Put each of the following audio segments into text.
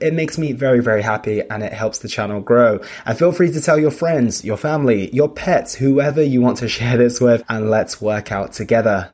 It makes me very, very happy and it helps the channel grow. And feel free to tell your friends, your family, your pets, whoever you want to share this with, and let's work out together.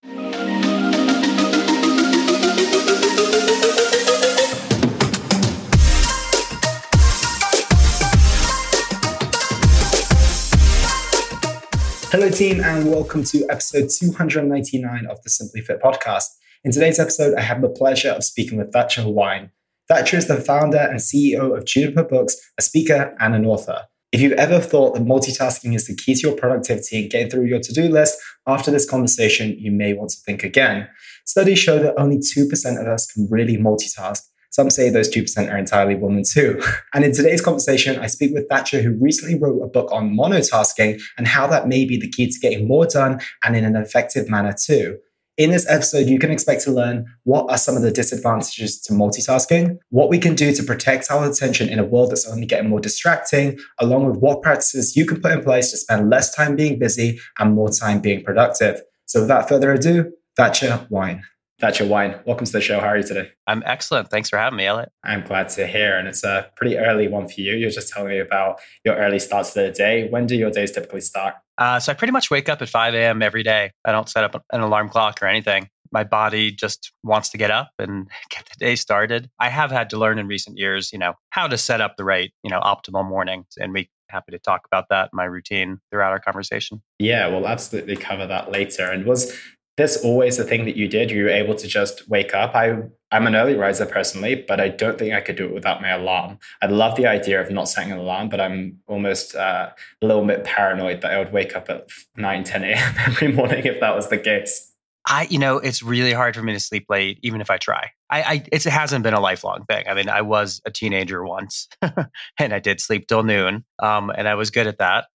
Hello, team, and welcome to episode 299 of the Simply Fit podcast. In today's episode, I have the pleasure of speaking with Thatcher Wine. Thatcher is the founder and CEO of Juniper Books, a speaker and an author. If you've ever thought that multitasking is the key to your productivity and getting through your to do list, after this conversation, you may want to think again. Studies show that only 2% of us can really multitask. Some say those 2% are entirely women too. And in today's conversation, I speak with Thatcher, who recently wrote a book on monotasking and how that may be the key to getting more done and in an effective manner too. In this episode, you can expect to learn what are some of the disadvantages to multitasking, what we can do to protect our attention in a world that's only getting more distracting, along with what practices you can put in place to spend less time being busy and more time being productive. So without further ado, Thatcher Wine. Thatcher Wine. welcome to the show. How are you today? I'm excellent. Thanks for having me, Elliot. I'm glad to hear. And it's a pretty early one for you. You're just telling me about your early starts to the day. When do your days typically start? Uh, so I pretty much wake up at 5 a.m. every day. I don't set up an alarm clock or anything. My body just wants to get up and get the day started. I have had to learn in recent years, you know, how to set up the right, you know, optimal mornings. And we happy to talk about that my routine throughout our conversation. Yeah, we'll absolutely cover that later. And was this always the thing that you did? You were able to just wake up. I I'm an early riser personally, but I don't think I could do it without my alarm. I love the idea of not setting an alarm, but I'm almost uh, a little bit paranoid that I would wake up at 9, 10 a.m. every morning if that was the case. I, you know, it's really hard for me to sleep late, even if I try. I, I it hasn't been a lifelong thing. I mean, I was a teenager once, and I did sleep till noon, um, and I was good at that.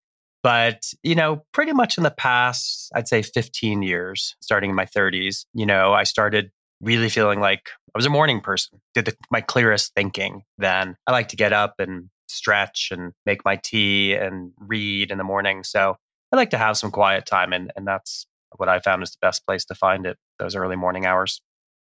But, you know, pretty much in the past, I'd say 15 years, starting in my 30s, you know, I started really feeling like I was a morning person, did the, my clearest thinking then. I like to get up and stretch and make my tea and read in the morning. So I like to have some quiet time. And, and that's what I found is the best place to find it, those early morning hours.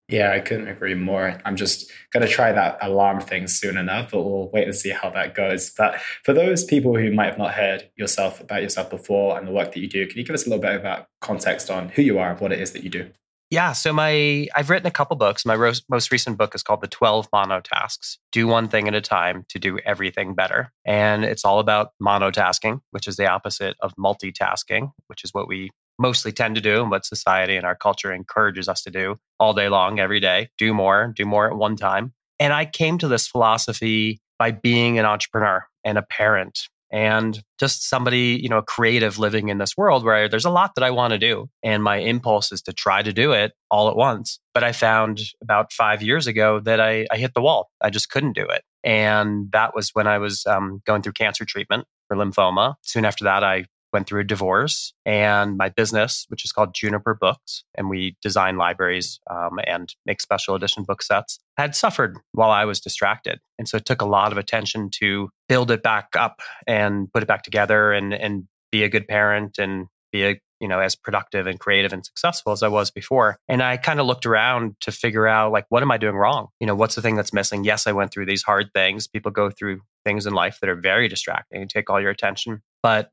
Yeah, I couldn't agree more. I'm just going to try that alarm thing soon enough, but we'll wait and see how that goes. But for those people who might have not heard yourself about yourself before and the work that you do, can you give us a little bit that context on who you are and what it is that you do? Yeah, so my I've written a couple books. My ro- most recent book is called The 12 Monotasks. Do one thing at a time to do everything better. And it's all about monotasking, which is the opposite of multitasking, which is what we mostly tend to do and what society and our culture encourages us to do all day long, every day. Do more, do more at one time. And I came to this philosophy by being an entrepreneur and a parent and just somebody, you know, a creative living in this world where there's a lot that I want to do. And my impulse is to try to do it all at once. But I found about five years ago that I, I hit the wall. I just couldn't do it. And that was when I was um, going through cancer treatment for lymphoma. Soon after that, I went through a divorce and my business, which is called Juniper Books, and we design libraries um, and make special edition book sets, had suffered while I was distracted. And so it took a lot of attention to build it back up and put it back together and, and be a good parent and be a you know as productive and creative and successful as i was before. And i kind of looked around to figure out like what am i doing wrong? You know what's the thing that's missing? Yes i went through these hard things. People go through things in life that are very distracting and take all your attention. But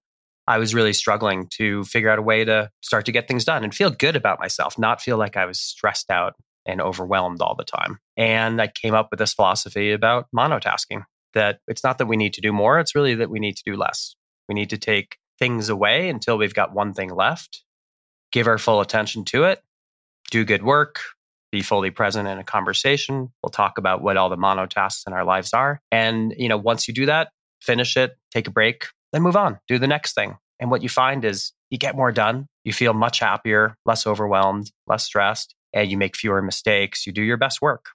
I was really struggling to figure out a way to start to get things done and feel good about myself, not feel like I was stressed out and overwhelmed all the time. And I came up with this philosophy about monotasking that it's not that we need to do more, it's really that we need to do less. We need to take things away until we've got one thing left, give our full attention to it, do good work, be fully present in a conversation. We'll talk about what all the monotasks in our lives are. And, you know, once you do that, finish it, take a break, then move on, do the next thing. And what you find is you get more done, you feel much happier, less overwhelmed, less stressed, and you make fewer mistakes. You do your best work.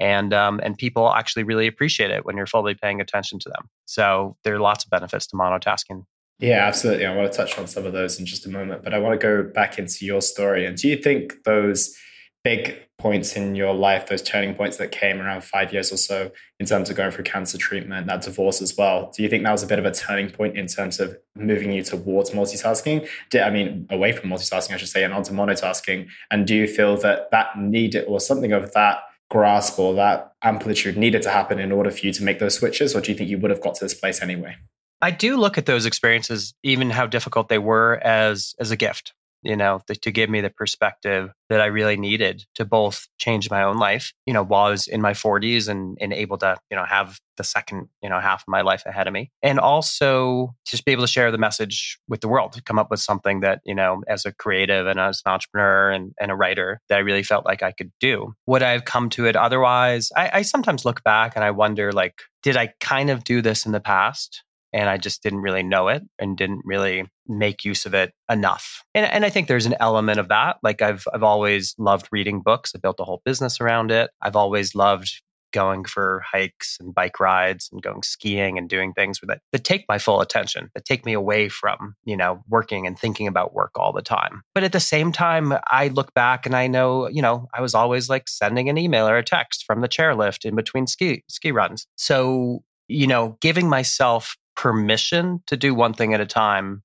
And, um, and people actually really appreciate it when you're fully paying attention to them. So there are lots of benefits to monotasking. Yeah, absolutely. I want to touch on some of those in just a moment, but I want to go back into your story. And do you think those big points in your life, those turning points that came around five years or so in terms of going through cancer treatment, that divorce as well. Do you think that was a bit of a turning point in terms of moving you towards multitasking? Did, I mean, away from multitasking, I should say, and onto monotasking? And do you feel that that needed or something of that grasp or that amplitude needed to happen in order for you to make those switches? Or do you think you would have got to this place anyway? I do look at those experiences, even how difficult they were, as as a gift you know, the, to give me the perspective that I really needed to both change my own life, you know, while I was in my 40s and, and able to, you know, have the second, you know, half of my life ahead of me. And also just be able to share the message with the world, to come up with something that, you know, as a creative and as an entrepreneur and, and a writer that I really felt like I could do. Would I have come to it otherwise? I, I sometimes look back and I wonder, like, did I kind of do this in the past? And I just didn't really know it and didn't really make use of it enough. And, and I think there's an element of that. Like I've I've always loved reading books. I built a whole business around it. I've always loved going for hikes and bike rides and going skiing and doing things that, that take my full attention, that take me away from, you know, working and thinking about work all the time. But at the same time, I look back and I know, you know, I was always like sending an email or a text from the chairlift in between ski ski runs. So, you know, giving myself permission to do one thing at a time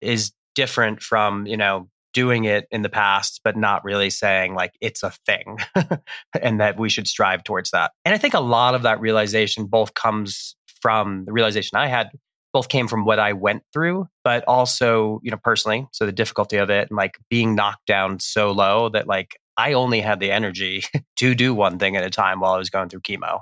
is different from, you know, doing it in the past, but not really saying like it's a thing and that we should strive towards that. And I think a lot of that realization both comes from the realization I had, both came from what I went through, but also, you know, personally. So the difficulty of it and like being knocked down so low that like I only had the energy to do one thing at a time while I was going through chemo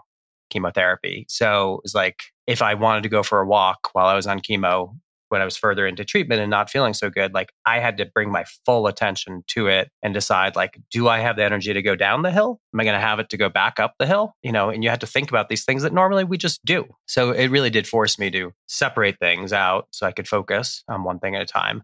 chemotherapy. So it's like if I wanted to go for a walk while I was on chemo, when I was further into treatment and not feeling so good, like I had to bring my full attention to it and decide like, do I have the energy to go down the hill? Am I going to have it to go back up the hill? You know, and you had to think about these things that normally we just do. So it really did force me to separate things out so I could focus on one thing at a time.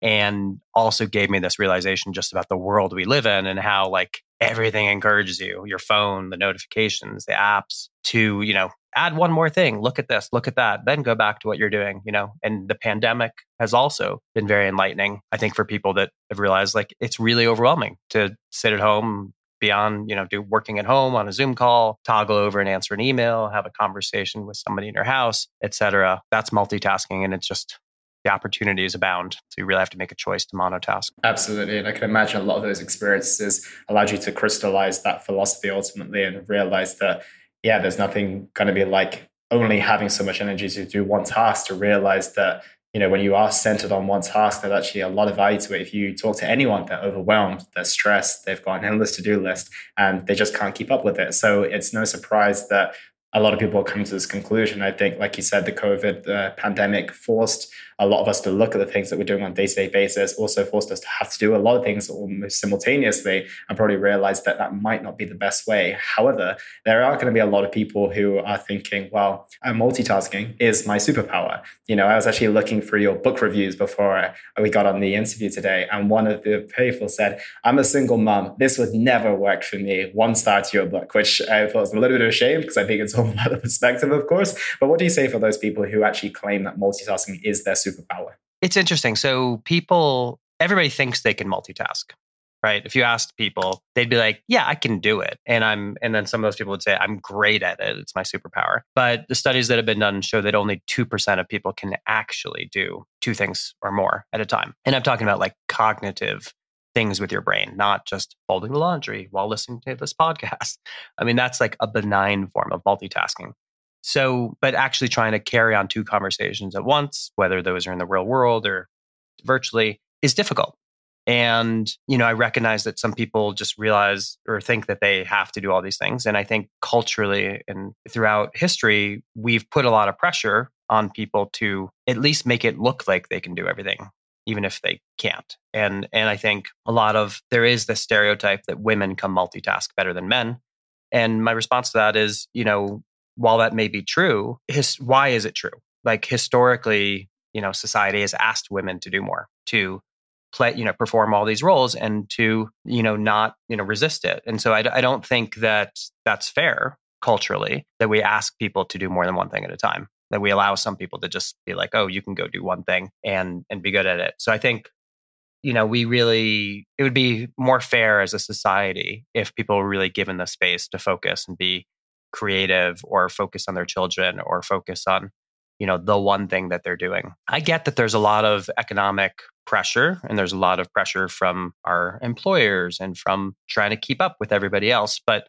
And also gave me this realization just about the world we live in and how like everything encourages you your phone the notifications the apps to you know add one more thing look at this look at that then go back to what you're doing you know and the pandemic has also been very enlightening i think for people that have realized like it's really overwhelming to sit at home beyond you know do working at home on a zoom call toggle over and answer an email have a conversation with somebody in your house etc that's multitasking and it's just the opportunities abound. So you really have to make a choice to monotask. Absolutely. And I can imagine a lot of those experiences allowed you to crystallize that philosophy ultimately and realize that, yeah, there's nothing going to be like only having so much energy to do one task to realize that you know when you are centered on one task there's actually a lot of value to it if you talk to anyone they're overwhelmed they're stressed they've got an endless to-do list and they just can't keep up with it so it's no surprise that a lot of people come to this conclusion. I think, like you said, the COVID uh, pandemic forced a lot of us to look at the things that we're doing on a day-to-day basis, also forced us to have to do a lot of things almost simultaneously and probably realize that that might not be the best way. However, there are going to be a lot of people who are thinking, well, uh, multitasking is my superpower. You know, I was actually looking through your book reviews before we got on the interview today, and one of the people said, I'm a single mom. This would never work for me. One star to your book, which I thought was a little bit of a shame because I think it's all about the perspective, of course. But what do you say for those people who actually claim that multitasking is their superpower? It's interesting. So people, everybody thinks they can multitask, right? If you asked people, they'd be like, "Yeah, I can do it," and I'm, and then some of those people would say, "I'm great at it. It's my superpower." But the studies that have been done show that only two percent of people can actually do two things or more at a time. And I'm talking about like cognitive things with your brain, not just folding the laundry while listening to this podcast. I mean, that's like a benign form of multitasking. So, but actually trying to carry on two conversations at once, whether those are in the real world or virtually, is difficult. And, you know, I recognize that some people just realize or think that they have to do all these things. And I think culturally and throughout history, we've put a lot of pressure on people to at least make it look like they can do everything even if they can't. And and I think a lot of there is the stereotype that women can multitask better than men. And my response to that is, you know, while that may be true, his, why is it true? Like historically, you know, society has asked women to do more, to play, you know, perform all these roles and to, you know, not, you know, resist it. And so I, I don't think that that's fair culturally that we ask people to do more than one thing at a time that we allow some people to just be like oh you can go do one thing and and be good at it so i think you know we really it would be more fair as a society if people were really given the space to focus and be creative or focus on their children or focus on you know the one thing that they're doing. I get that there's a lot of economic pressure and there's a lot of pressure from our employers and from trying to keep up with everybody else but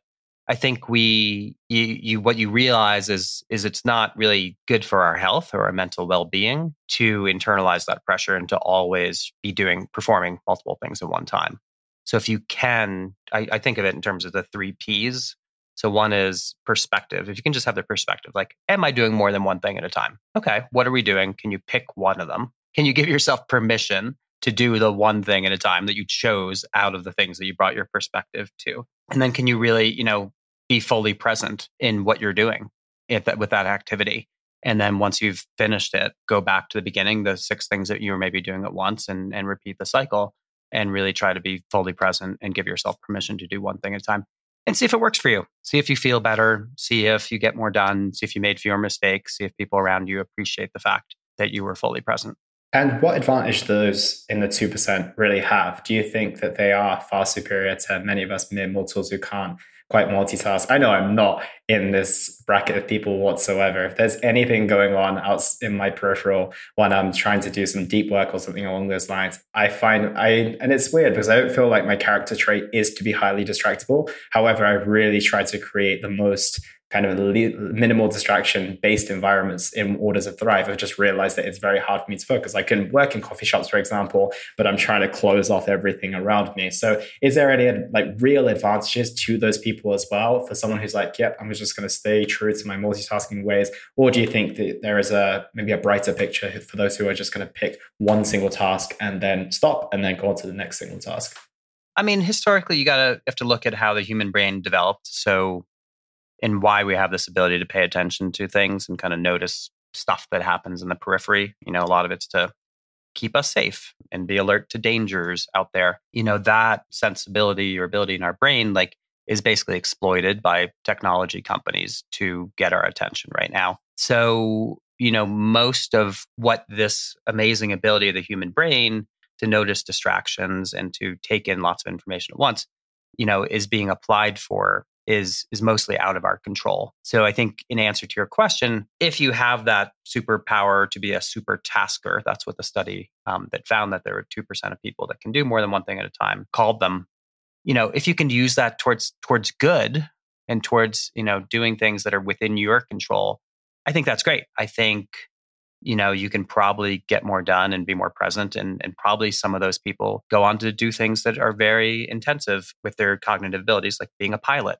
i think we you, you what you realize is is it's not really good for our health or our mental well-being to internalize that pressure and to always be doing performing multiple things at one time. So if you can I, I think of it in terms of the three p's so one is perspective. If you can just have the perspective, like, am I doing more than one thing at a time? Okay, what are we doing? Can you pick one of them? Can you give yourself permission to do the one thing at a time that you chose out of the things that you brought your perspective to? And then can you really, you know, be fully present in what you're doing that, with that activity? And then once you've finished it, go back to the beginning, the six things that you were maybe doing at once and, and repeat the cycle and really try to be fully present and give yourself permission to do one thing at a time and see if it works for you. See if you feel better. See if you get more done. See if you made fewer mistakes. See if people around you appreciate the fact that you were fully present. And what advantage those in the 2% really have? Do you think that they are far superior to many of us mere mortals who can't quite multitask. I know I'm not in this bracket of people whatsoever. If there's anything going on out in my peripheral when I'm trying to do some deep work or something along those lines, I find I, and it's weird because I don't feel like my character trait is to be highly distractible. However, I really try to create the most kind of minimal distraction based environments in order to thrive. I've just realized that it's very hard for me to focus. I can work in coffee shops, for example, but I'm trying to close off everything around me. So is there any like real advantages to those people as well for someone who's like, yep, I'm just going to stay true to my multitasking ways? Or do you think that there is a maybe a brighter picture for those who are just going to pick one single task and then stop and then go on to the next single task? I mean, historically, you gotta have to look at how the human brain developed. So and why we have this ability to pay attention to things and kind of notice stuff that happens in the periphery. You know, a lot of it's to keep us safe and be alert to dangers out there. You know, that sensibility or ability in our brain, like, is basically exploited by technology companies to get our attention right now. So, you know, most of what this amazing ability of the human brain to notice distractions and to take in lots of information at once, you know, is being applied for is is mostly out of our control. So I think in answer to your question, if you have that superpower to be a super tasker, that's what the study um, that found that there were two percent of people that can do more than one thing at a time called them. You know, if you can use that towards towards good and towards you know doing things that are within your control, I think that's great. I think you know you can probably get more done and be more present and, and probably some of those people go on to do things that are very intensive with their cognitive abilities like being a pilot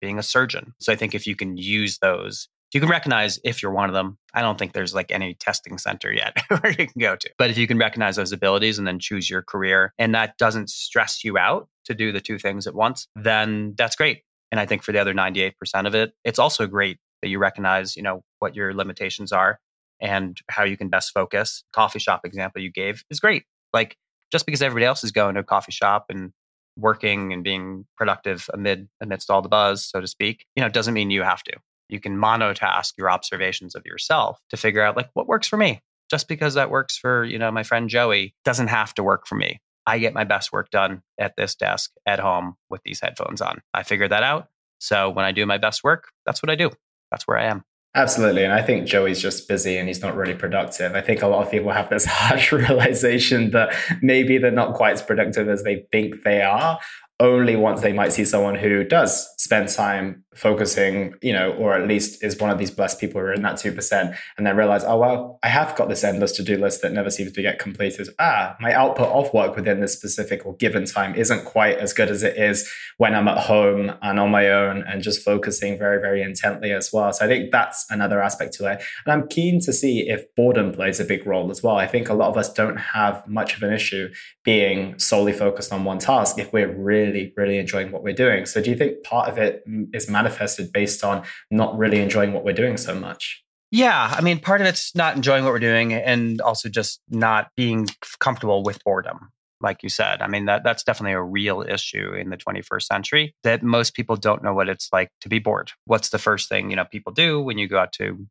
being a surgeon. So I think if you can use those, you can recognize if you're one of them. I don't think there's like any testing center yet where you can go to. But if you can recognize those abilities and then choose your career and that doesn't stress you out to do the two things at once, then that's great. And I think for the other 98% of it, it's also great that you recognize, you know, what your limitations are and how you can best focus. Coffee shop example you gave is great. Like just because everybody else is going to a coffee shop and working and being productive amid amidst all the buzz, so to speak, you know, doesn't mean you have to. You can monotask your observations of yourself to figure out like what works for me. Just because that works for, you know, my friend Joey doesn't have to work for me. I get my best work done at this desk at home with these headphones on. I figured that out. So when I do my best work, that's what I do. That's where I am. Absolutely. And I think Joey's just busy and he's not really productive. I think a lot of people have this harsh realization that maybe they're not quite as productive as they think they are, only once they might see someone who does spend time focusing, you know, or at least is one of these blessed people who are in that 2% and then realize, oh, well, I have got this endless to do list that never seems to get completed. Ah, my output of work within this specific or given time isn't quite as good as it is when I'm at home and on my own and just focusing very, very intently as well. So I think that's another aspect to it. And I'm keen to see if boredom plays a big role as well. I think a lot of us don't have much of an issue being solely focused on one task if we're really, really enjoying what we're doing. So do you think part of it is manifested based on not really enjoying what we're doing so much? Yeah, I mean, part of it's not enjoying what we're doing and also just not being comfortable with boredom. Like you said, I mean, that, that's definitely a real issue in the 21st century that most people don't know what it's like to be bored. What's the first thing, you know, people do when you go out to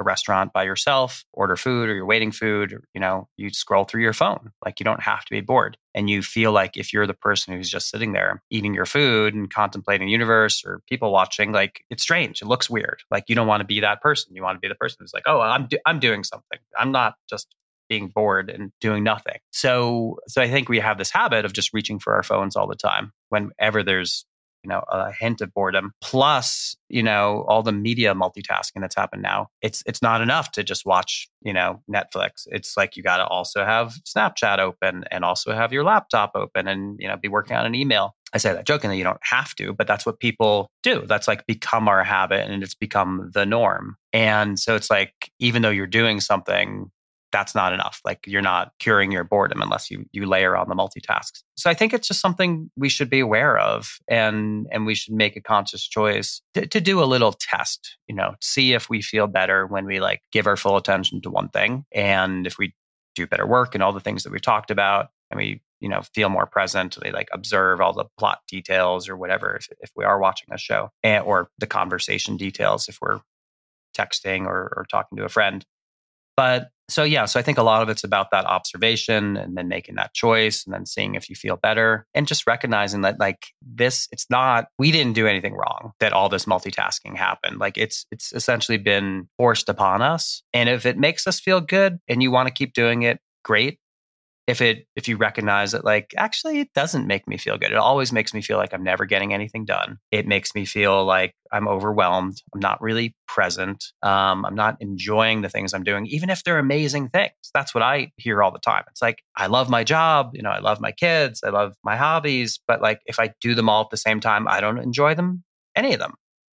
a restaurant by yourself, order food or you're waiting food, or, you know, you scroll through your phone. Like you don't have to be bored. And you feel like if you're the person who's just sitting there eating your food and contemplating the universe or people watching, like it's strange. It looks weird. Like you don't want to be that person. You want to be the person who's like, oh, I'm, do- I'm doing something. I'm not just being bored and doing nothing. So so I think we have this habit of just reaching for our phones all the time whenever there's you know a hint of boredom plus you know all the media multitasking that's happened now it's it's not enough to just watch you know netflix it's like you got to also have snapchat open and also have your laptop open and you know be working on an email I say that jokingly, you don't have to, but that's what people do. That's like become our habit and it's become the norm. And so it's like, even though you're doing something that's not enough. Like you're not curing your boredom unless you you layer on the multitasks. So I think it's just something we should be aware of and and we should make a conscious choice to, to do a little test, you know, see if we feel better when we like give our full attention to one thing and if we do better work and all the things that we've talked about and we you know feel more present they like observe all the plot details or whatever if, if we are watching a show and, or the conversation details if we're texting or, or talking to a friend but so, yeah, so I think a lot of it's about that observation and then making that choice and then seeing if you feel better and just recognizing that like this, it's not, we didn't do anything wrong that all this multitasking happened. Like it's, it's essentially been forced upon us. And if it makes us feel good and you want to keep doing it, great if it if you recognize that like actually it doesn't make me feel good. It always makes me feel like i'm never getting anything done. It makes me feel like i'm overwhelmed. I'm not really present. Um, i'm not enjoying the things i'm doing even if they're amazing things. That's what i hear all the time. It's like i love my job you know i love my kids i love my hobbies but like if i do them all at the same time i don't enjoy them any of them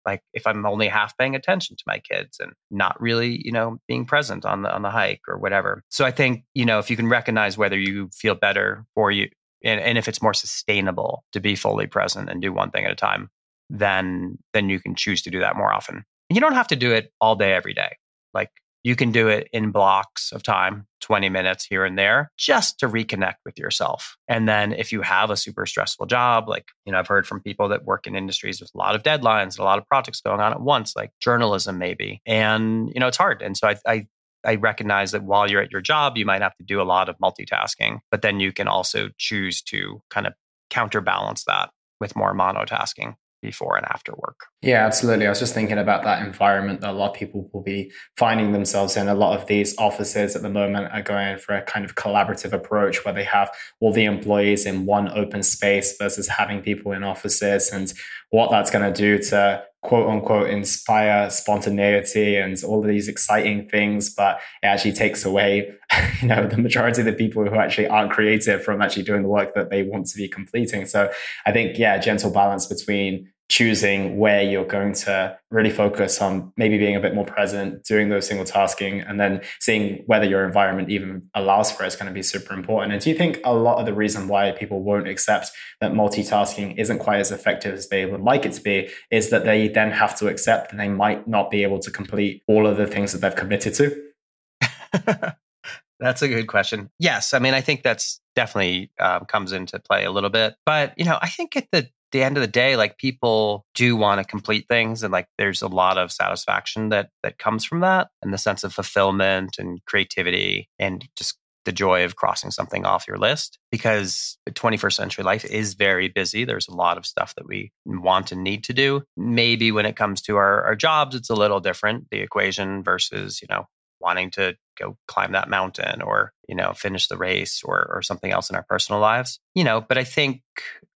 like if i'm only half paying attention to my kids and not really you know being present on the on the hike or whatever. So i think you know if you can recognize whether you feel better for you and, and if it's more sustainable to be fully present and do one thing at a time then then you can choose to do that more often. And you don't have to do it all day every day. Like you can do it in blocks of time, 20 minutes here and there, just to reconnect with yourself. And then if you have a super stressful job, like, you know, I've heard from people that work in industries with a lot of deadlines, and a lot of projects going on at once, like journalism maybe. And, you know, it's hard. And so I, I I recognize that while you're at your job, you might have to do a lot of multitasking, but then you can also choose to kind of counterbalance that with more monotasking before and after work. Yeah, absolutely. I was just thinking about that environment that a lot of people will be finding themselves in. A lot of these offices at the moment are going for a kind of collaborative approach where they have all the employees in one open space versus having people in offices and what that's going to do to quote unquote inspire spontaneity and all of these exciting things but it actually takes away you know the majority of the people who actually aren't creative from actually doing the work that they want to be completing. So i think yeah gentle balance between choosing where you're going to really focus on maybe being a bit more present, doing those single tasking, and then seeing whether your environment even allows for it is going to be super important. And do you think a lot of the reason why people won't accept that multitasking isn't quite as effective as they would like it to be is that they then have to accept that they might not be able to complete all of the things that they've committed to? That's a good question. Yes, I mean, I think that's definitely um, comes into play a little bit. But you know, I think at the the end of the day, like people do want to complete things and like there's a lot of satisfaction that that comes from that and the sense of fulfillment and creativity and just the joy of crossing something off your list because the 21st century life is very busy. There's a lot of stuff that we want and need to do. Maybe when it comes to our, our jobs, it's a little different, the equation versus, you know, wanting to go climb that mountain or, you know, finish the race or, or something else in our personal lives. You know, but I think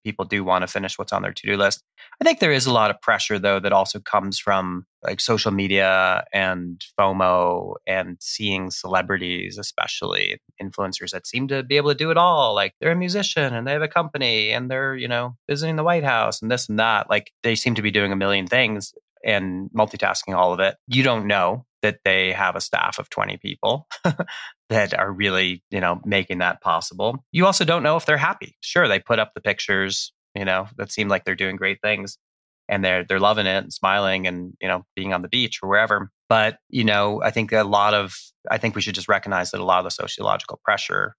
people do want to finish what's on their to do list. I think there is a lot of pressure, though, that also comes from like social media and FOMO and seeing celebrities, especially influencers that seem to be able to do it all. Like they're a musician and they have a company and they're, you know, visiting the White House and this and that. Like they seem to be doing a million things and multitasking all of it. You don't know that they have a staff of 20 people that are really, you know, making that possible. You also don't know if they're happy. Sure, they put up the pictures, you know, that seem like they're doing great things and they're they're loving it and smiling and, you know, being on the beach or wherever. But, you know, I think a lot of I think we should just recognize that a lot of the sociological pressure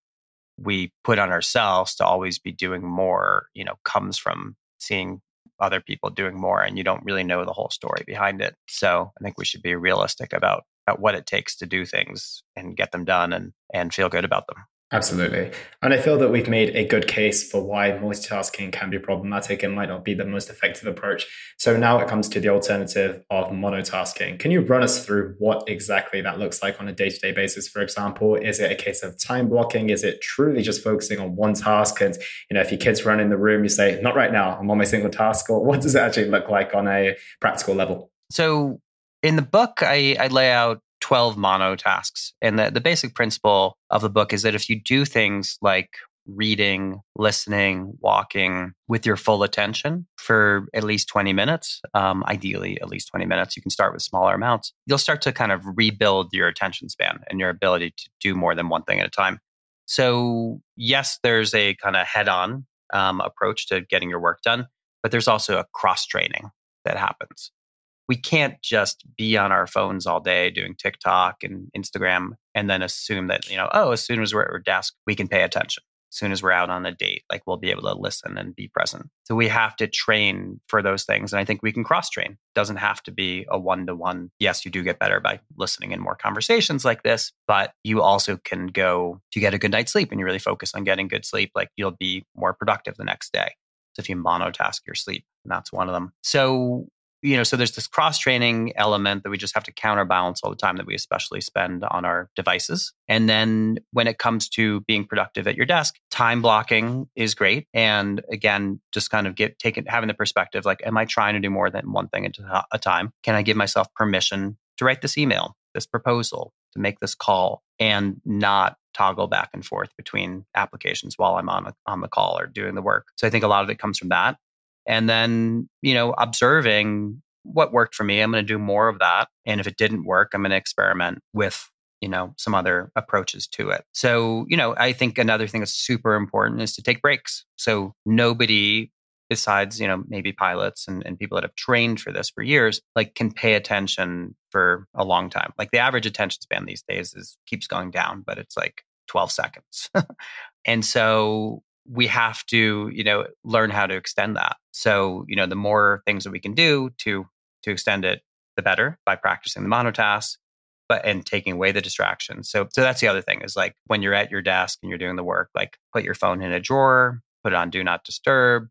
we put on ourselves to always be doing more, you know, comes from seeing other people doing more and you don't really know the whole story behind it. So I think we should be realistic about, about what it takes to do things and get them done and, and feel good about them. Absolutely. And I feel that we've made a good case for why multitasking can be problematic and might not be the most effective approach. So now it comes to the alternative of monotasking. Can you run us through what exactly that looks like on a day to day basis? For example, is it a case of time blocking? Is it truly just focusing on one task? And, you know, if your kids run in the room, you say, not right now, I'm on my single task. Or what does it actually look like on a practical level? So in the book, I, I lay out 12 mono tasks. And the, the basic principle of the book is that if you do things like reading, listening, walking with your full attention for at least 20 minutes, um, ideally at least 20 minutes. You can start with smaller amounts. You'll start to kind of rebuild your attention span and your ability to do more than one thing at a time. So, yes, there's a kind of head on um, approach to getting your work done, but there's also a cross training that happens we can't just be on our phones all day doing TikTok and Instagram and then assume that, you know, oh, as soon as we're at our desk, we can pay attention. As soon as we're out on a date, like we'll be able to listen and be present. So we have to train for those things. And I think we can cross train. Doesn't have to be a one to one. Yes, you do get better by listening in more conversations like this, but you also can go to get a good night's sleep and you really focus on getting good sleep. Like you'll be more productive the next day. So if you monotask your sleep, and that's one of them. So you know, so there's this cross training element that we just have to counterbalance all the time that we especially spend on our devices. And then when it comes to being productive at your desk, time blocking is great. And again, just kind of get taking having the perspective like, am I trying to do more than one thing at a time? Can I give myself permission to write this email, this proposal, to make this call, and not toggle back and forth between applications while I'm on a, on the call or doing the work. So I think a lot of it comes from that and then you know observing what worked for me i'm going to do more of that and if it didn't work i'm going to experiment with you know some other approaches to it. So you know i think another thing that's super important is to take breaks. So nobody besides you know maybe pilots and, and people that have trained for this for years like can pay attention for a long time. Like the average attention span these days is keeps going down but it's like 12 seconds. And so we have to you know learn how to extend that. So you know the more things that we can do to to extend it the better by practicing the monotasks but and taking away the distractions so so that's the other thing is like when you're at your desk and you're doing the work like put your phone in a drawer put it on do not disturb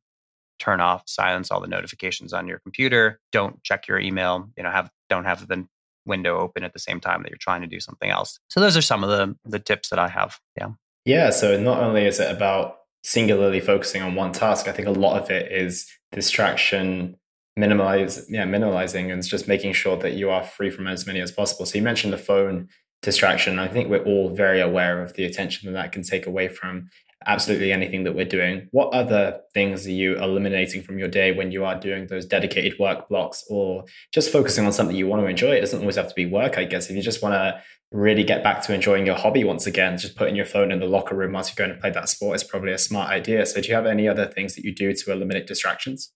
turn off silence all the notifications on your computer don't check your email you know have don't have the window open at the same time that you're trying to do something else. So those are some of the the tips that i have. Yeah. Yeah so not only is it about singularly focusing on one task. I think a lot of it is distraction, minimize, yeah, minimalizing, and just making sure that you are free from as many as possible. So you mentioned the phone distraction. I think we're all very aware of the attention that that can take away from absolutely anything that we're doing. What other things are you eliminating from your day when you are doing those dedicated work blocks or just focusing on something you want to enjoy? It doesn't always have to be work, I guess. If you just want to really get back to enjoying your hobby once again, just putting your phone in the locker room whilst you're going to play that sport is probably a smart idea. So, do you have any other things that you do to eliminate distractions?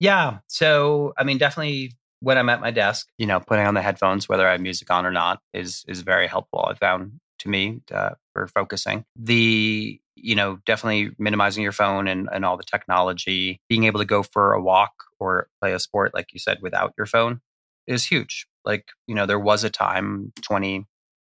Yeah. So, I mean, definitely when I'm at my desk, you know, putting on the headphones, whether I have music on or not, is is very helpful. I found to me uh, for focusing. The you know definitely minimizing your phone and, and all the technology, being able to go for a walk or play a sport like you said without your phone is huge. Like you know, there was a time twenty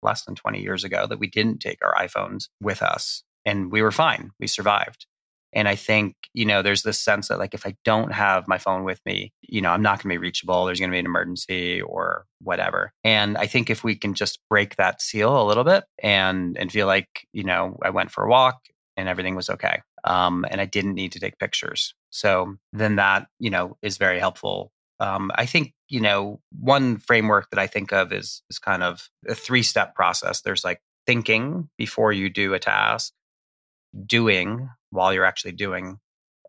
less than 20 years ago that we didn't take our iPhones with us and we were fine. We survived. And I think, you know, there's this sense that like if I don't have my phone with me, you know, I'm not going to be reachable. There's going to be an emergency or whatever. And I think if we can just break that seal a little bit and and feel like, you know, I went for a walk and everything was okay. Um, and I didn't need to take pictures. So then that, you know, is very helpful. Um, I think, you know, one framework that I think of is is kind of a three step process. There's like thinking before you do a task, doing while you're actually doing,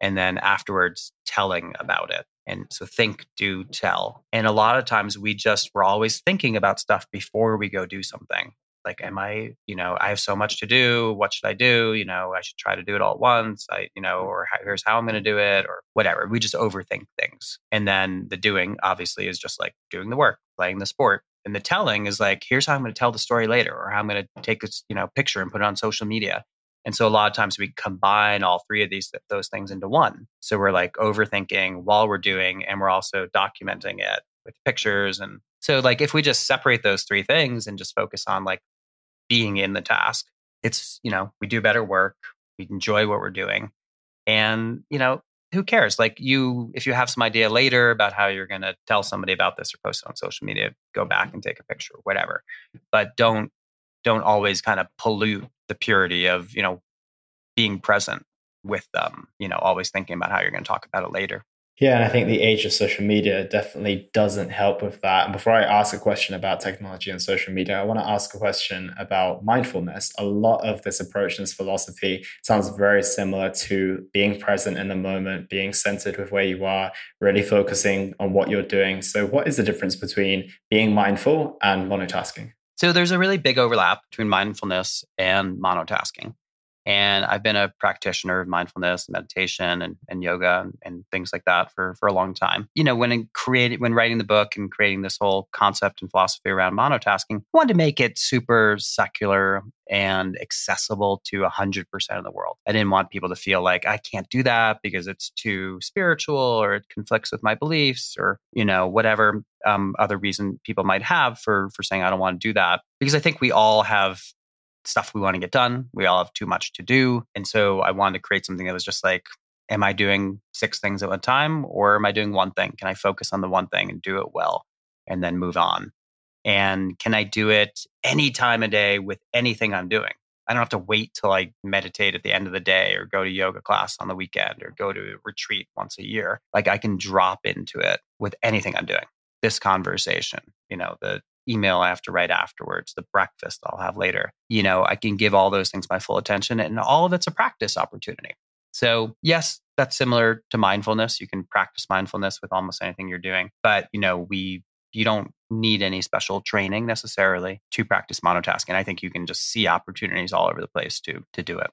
and then afterwards telling about it. And so think, do, tell. And a lot of times we just, we're always thinking about stuff before we go do something. Like, am I, you know, I have so much to do. What should I do? You know, I should try to do it all at once. I, you know, or here's how I'm going to do it or whatever. We just overthink things. And then the doing obviously is just like doing the work, playing the sport. And the telling is like, here's how I'm going to tell the story later, or how I'm going to take this, you know, picture and put it on social media. And so a lot of times we combine all three of these those things into one. So we're like overthinking while we're doing and we're also documenting it with pictures and so like if we just separate those three things and just focus on like being in the task, it's, you know, we do better work, we enjoy what we're doing. And, you know, who cares? Like you, if you have some idea later about how you're going to tell somebody about this or post it on social media, go back and take a picture, whatever. But don't don't always kind of pollute the purity of you know being present with them you know always thinking about how you're going to talk about it later. Yeah and i think the age of social media definitely doesn't help with that. And before i ask a question about technology and social media i want to ask a question about mindfulness. A lot of this approach and this philosophy sounds very similar to being present in the moment being centered with where you are really focusing on what you're doing. So what is the difference between being mindful and monotasking so there's a really big overlap between mindfulness and monotasking. And I've been a practitioner of mindfulness, meditation, and, and yoga, and, and, things like that for, for a long time. You know, when creating, when writing the book and creating this whole concept and philosophy around monotasking, I wanted to make it super secular and accessible to 100% of the world. I didn't want people to feel like I can't do that because it's too spiritual or it conflicts with my beliefs or, you know, whatever um, other reason people might have for for saying I don't want to do that. Because I think we all have stuff we want to get done. We all have too much to do. And so I wanted to create something that was just like, am I doing six things at one time or am I doing one thing? Can I focus on the one thing and do it well and then move on? And can I do it any time of day with anything I'm doing? I don't have to wait till I meditate at the end of the day or go to yoga class on the weekend or go to a retreat once a year. Like I can drop into it with anything I'm doing. This conversation, you know, the email I have to write afterwards, the breakfast I'll have later. You know, I can give all those things my full attention and all of it's a practice opportunity. So, yes, that's similar to mindfulness. You can practice mindfulness with almost anything you're doing, but you know, we you don't need any special training necessarily to practice monotasking. I think you can just see opportunities all over the place to to do it.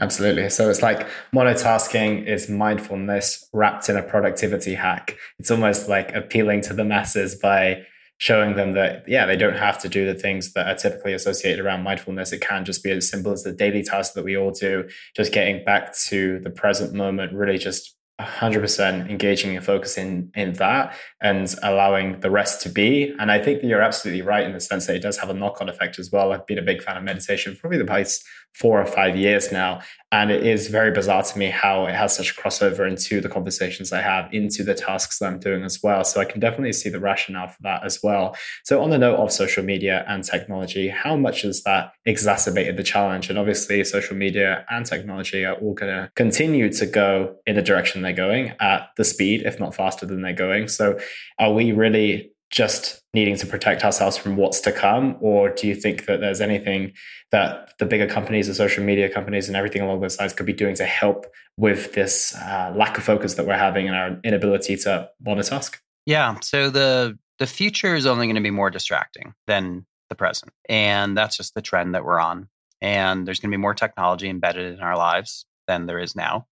Absolutely. So it's like monotasking is mindfulness wrapped in a productivity hack. It's almost like appealing to the masses by showing them that yeah they don't have to do the things that are typically associated around mindfulness it can just be as simple as the daily tasks that we all do just getting back to the present moment really just 100% engaging and focusing in that and allowing the rest to be. And I think that you're absolutely right in the sense that it does have a knock on effect as well. I've been a big fan of meditation probably the past four or five years now. And it is very bizarre to me how it has such crossover into the conversations I have, into the tasks that I'm doing as well. So I can definitely see the rationale for that as well. So, on the note of social media and technology, how much has that exacerbated the challenge? And obviously, social media and technology are all going to continue to go in the direction they're going at the speed, if not faster than they're going. So, are we really just needing to protect ourselves from what's to come? Or do you think that there's anything that the bigger companies, the social media companies, and everything along those lines could be doing to help with this uh, lack of focus that we're having and our inability to monotask? Yeah. So the the future is only going to be more distracting than the present. And that's just the trend that we're on. And there's going to be more technology embedded in our lives than there is now.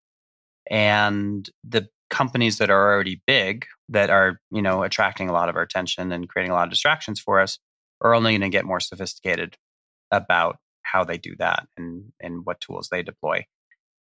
And the companies that are already big that are you know attracting a lot of our attention and creating a lot of distractions for us are only going to get more sophisticated about how they do that and and what tools they deploy.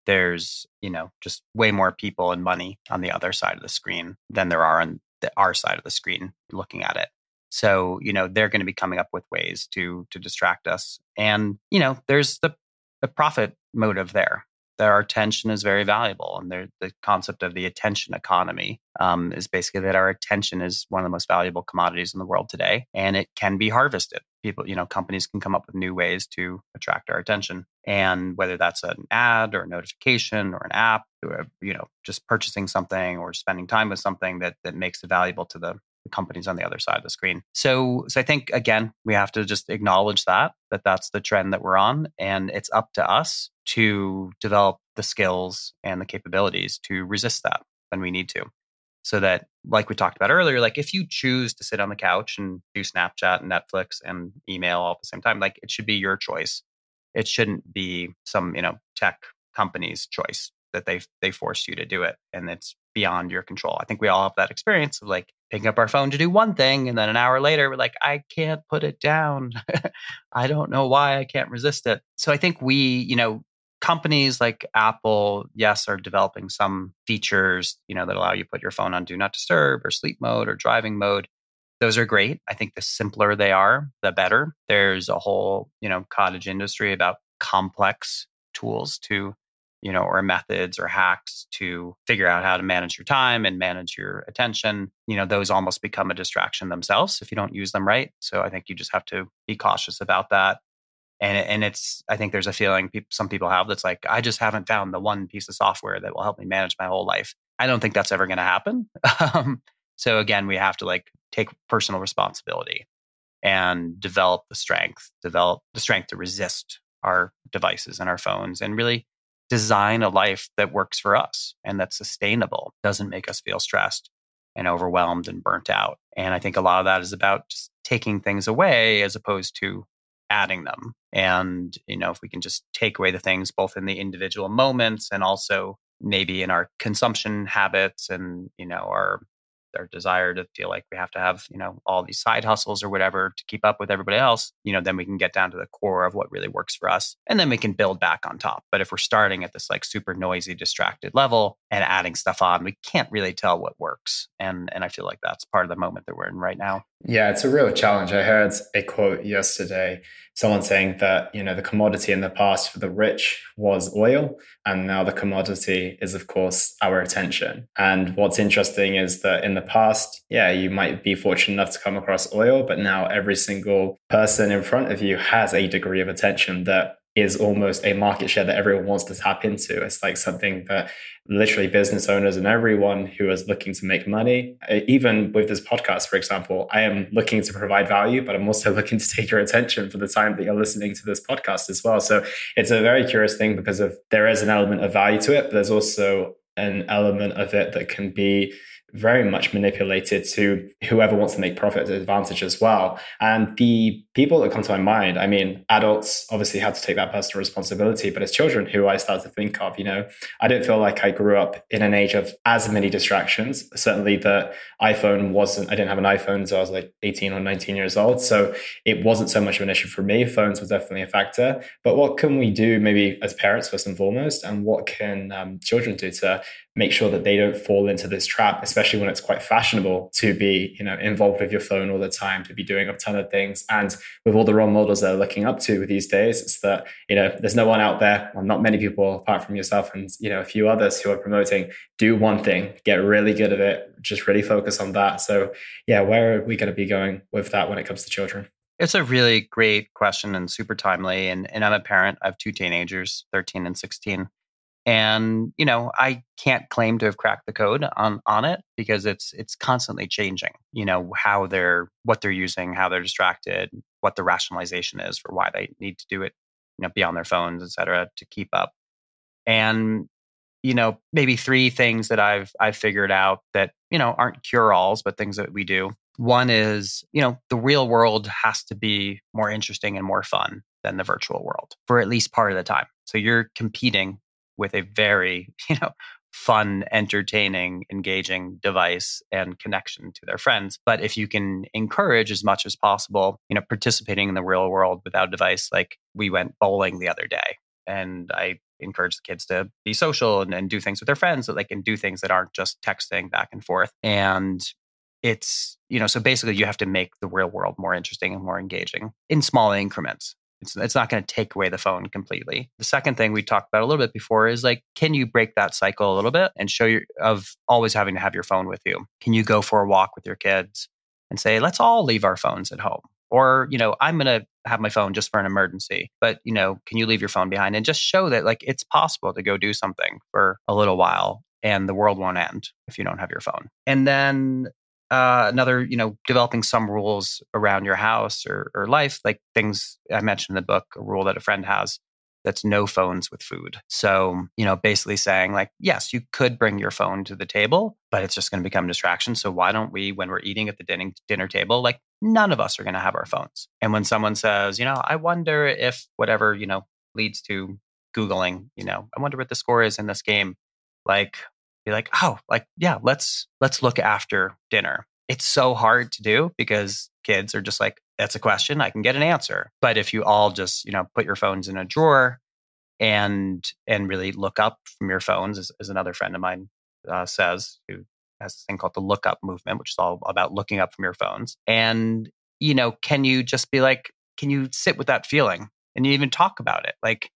There's you know just way more people and money on the other side of the screen than there are on the our side of the screen looking at it. So you know they're going to be coming up with ways to to distract us. And you know there's the the profit motive there that our attention is very valuable. And the concept of the attention economy um, is basically that our attention is one of the most valuable commodities in the world today, and it can be harvested. People, you know, companies can come up with new ways to attract our attention. And whether that's an ad or a notification or an app, or, you know, just purchasing something or spending time with something that that makes it valuable to the companies on the other side of the screen. So, so I think again, we have to just acknowledge that that that's the trend that we're on, and it's up to us to develop the skills and the capabilities to resist that when we need to. So that, like we talked about earlier, like if you choose to sit on the couch and do Snapchat and Netflix and email all at the same time, like it should be your choice. It shouldn't be some, you know, tech company's choice that they they forced you to do it and it's beyond your control. I think we all have that experience of like picking up our phone to do one thing and then an hour later we're like I can't put it down. I don't know why I can't resist it. So I think we, you know, companies like Apple, yes, are developing some features, you know, that allow you to put your phone on do not disturb or sleep mode or driving mode. Those are great. I think the simpler they are, the better. There's a whole, you know, cottage industry about complex tools to you know, or methods or hacks to figure out how to manage your time and manage your attention, you know, those almost become a distraction themselves if you don't use them right. So I think you just have to be cautious about that. And and it's I think there's a feeling people, some people have that's like I just haven't found the one piece of software that will help me manage my whole life. I don't think that's ever going to happen. Um, so again, we have to like take personal responsibility and develop the strength, develop the strength to resist our devices and our phones and really design a life that works for us and that's sustainable, doesn't make us feel stressed and overwhelmed and burnt out. And I think a lot of that is about just taking things away as opposed to adding them. And, you know, if we can just take away the things both in the individual moments and also maybe in our consumption habits and, you know, our our desire to feel like we have to have you know all these side hustles or whatever to keep up with everybody else you know then we can get down to the core of what really works for us and then we can build back on top but if we're starting at this like super noisy distracted level and adding stuff on we can't really tell what works and and i feel like that's part of the moment that we're in right now yeah, it's a real challenge. I heard a quote yesterday, someone saying that, you know, the commodity in the past for the rich was oil, and now the commodity is, of course, our attention. And what's interesting is that in the past, yeah, you might be fortunate enough to come across oil, but now every single person in front of you has a degree of attention that is almost a market share that everyone wants to tap into. It's like something that literally business owners and everyone who is looking to make money, uh, even with this podcast, for example, I am looking to provide value, but I'm also looking to take your attention for the time that you're listening to this podcast as well. So it's a very curious thing because of there is an element of value to it, but there's also an element of it that can be very much manipulated to whoever wants to make profit advantage as well. And the people that come to my mind, I mean, adults obviously had to take that personal responsibility, but as children who I start to think of, you know, I don't feel like I grew up in an age of as many distractions. Certainly the iPhone wasn't, I didn't have an iPhone until I was like 18 or 19 years old. So it wasn't so much of an issue for me. Phones was definitely a factor. But what can we do maybe as parents first and foremost? And what can um, children do to make sure that they don't fall into this trap, especially when it's quite fashionable to be, you know, involved with your phone all the time, to be doing a ton of things. And with all the role models they're looking up to these days, it's that, you know, there's no one out there, well, not many people apart from yourself and, you know, a few others who are promoting do one thing, get really good at it, just really focus on that. So yeah, where are we going to be going with that when it comes to children? It's a really great question and super timely. And, and I'm a parent. I have two teenagers, 13 and 16 and you know i can't claim to have cracked the code on on it because it's it's constantly changing you know how they're what they're using how they're distracted what the rationalization is for why they need to do it you know be on their phones et cetera to keep up. And you know maybe three things that i've i've figured out that you know aren't cure alls but things that we do. One is you know the real world has to be more interesting and more fun than the virtual world for at least part of the time. So you're competing with a very, you know, fun, entertaining, engaging device and connection to their friends. But if you can encourage as much as possible, you know, participating in the real world without a device, like we went bowling the other day and I encourage the kids to be social and, and do things with their friends so they can do things that aren't just texting back and forth. And it's, you know, so basically you have to make the real world more interesting and more engaging in small increments. It's, it's not going to take away the phone completely. The second thing we talked about a little bit before is like, can you break that cycle a little bit and show you of always having to have your phone with you? Can you go for a walk with your kids and say, let's all leave our phones at home? Or, you know, I'm going to have my phone just for an emergency, but, you know, can you leave your phone behind and just show that like it's possible to go do something for a little while and the world won't end if you don't have your phone. And then uh, another, you know, developing some rules around your house or, or life, like things I mentioned in the book, a rule that a friend has that's no phones with food. So, you know, basically saying like, yes, you could bring your phone to the table, but it's just going to become a distraction. So why don't we, when we're eating at the dinner, dinner table, like none of us are going to have our phones. And when someone says, you know, I wonder if whatever, you know, leads to Googling, you know, I wonder what the score is in this game. Like, be like, oh, like, yeah, let's let's look after dinner. It's so hard to do because kids are just like, that's a question, I can get an answer. But if you all just, you know, put your phones in a drawer and and really look up from your phones, as, as another friend of mine uh, says, who has this thing called the look up movement, which is all about looking up from your phones. And, you know, can you just be like, can you sit with that feeling and you even talk about it? Like,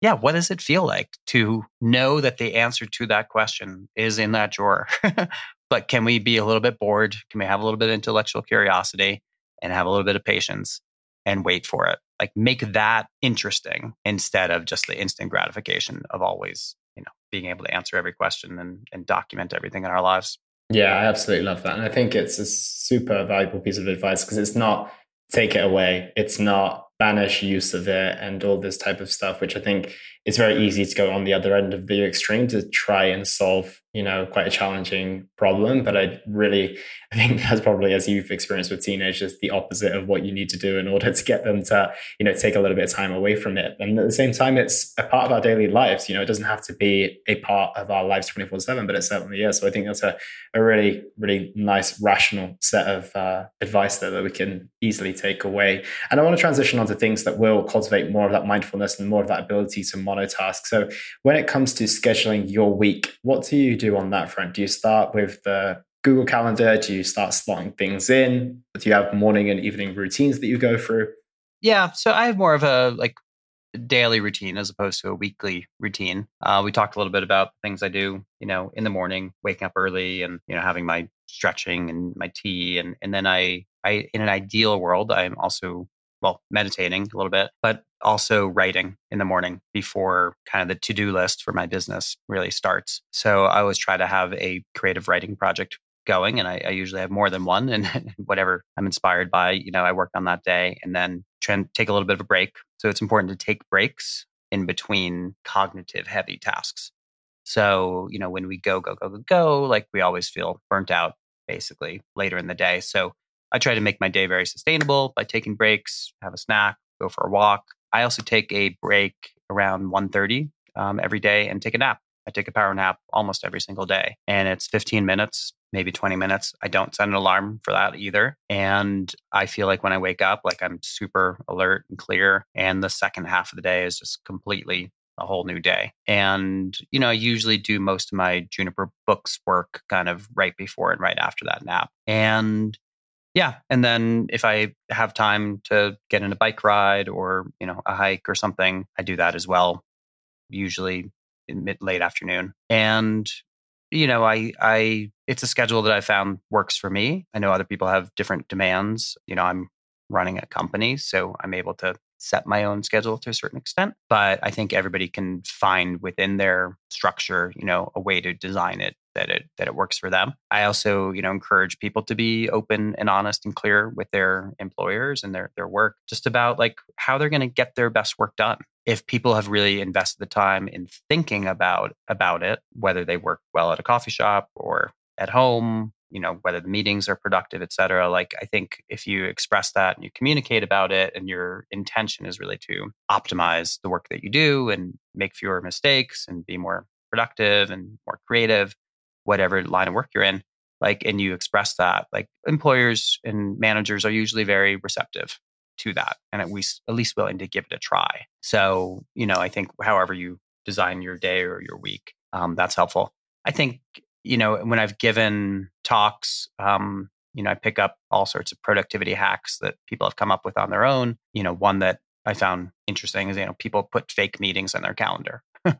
yeah, what does it feel like to know that the answer to that question is in that drawer? but can we be a little bit bored? Can we have a little bit of intellectual curiosity and have a little bit of patience and wait for it? Like make that interesting instead of just the instant gratification of always, you know, being able to answer every question and, and document everything in our lives. Yeah, I absolutely love that. And I think it's a super valuable piece of advice because it's not take it away. It's not banish use of it and all this type of stuff, which I think it's very easy to go on the other end of the extreme to try and solve, you know, quite a challenging problem. But I really, I think that's probably, as you've experienced with teenagers, the opposite of what you need to do in order to get them to, you know, take a little bit of time away from it. And at the same time, it's a part of our daily lives. You know, it doesn't have to be a part of our lives 24 7, but it certainly is. So I think that's a, a really, really nice, rational set of uh, advice there that we can easily take away. And I want to transition onto things that will cultivate more of that mindfulness and more of that ability to monotask. So when it comes to scheduling your week, what do you do on that front? Do you start with the Google Calendar? Do you start slotting things in? Do you have morning and evening routines that you go through? Yeah, so I have more of a like daily routine as opposed to a weekly routine. Uh, we talked a little bit about things I do, you know, in the morning, waking up early and, you know, having my stretching and my tea. And, and then I, I, in an ideal world, I'm also well, meditating a little bit, but also writing in the morning before kind of the to do list for my business really starts. So I always try to have a creative writing project going and I, I usually have more than one and whatever I'm inspired by, you know, I work on that day and then try and take a little bit of a break. So it's important to take breaks in between cognitive heavy tasks. So, you know, when we go, go, go, go, go, like we always feel burnt out basically later in the day. So I try to make my day very sustainable by taking breaks, have a snack, go for a walk. I also take a break around 1.30 um, every day and take a nap. I take a power nap almost every single day. And it's 15 minutes, maybe 20 minutes. I don't set an alarm for that either. And I feel like when I wake up, like I'm super alert and clear. And the second half of the day is just completely a whole new day. And, you know, I usually do most of my Juniper books work kind of right before and right after that nap. And yeah and then if i have time to get in a bike ride or you know a hike or something i do that as well usually in mid late afternoon. And you know i i it's a schedule that i found works for me. I know other people have different demands. You know i'm running a company so i'm able to set my own schedule to a certain extent but i think everybody can find within their structure you know a way to design it that it that it works for them. I also you know encourage people to be open and honest and clear with their employers and their their work just about like how they're going to get their best work done. If people have really invested the time in thinking about about it whether they work well at a coffee shop or at home you know whether the meetings are productive et cetera like i think if you express that and you communicate about it and your intention is really to optimize the work that you do and make fewer mistakes and be more productive and more creative whatever line of work you're in like and you express that like employers and managers are usually very receptive to that and at least at least willing to give it a try so you know i think however you design your day or your week um, that's helpful i think you know, when I've given talks, um, you know, I pick up all sorts of productivity hacks that people have come up with on their own. You know, one that I found interesting is you know people put fake meetings on their calendar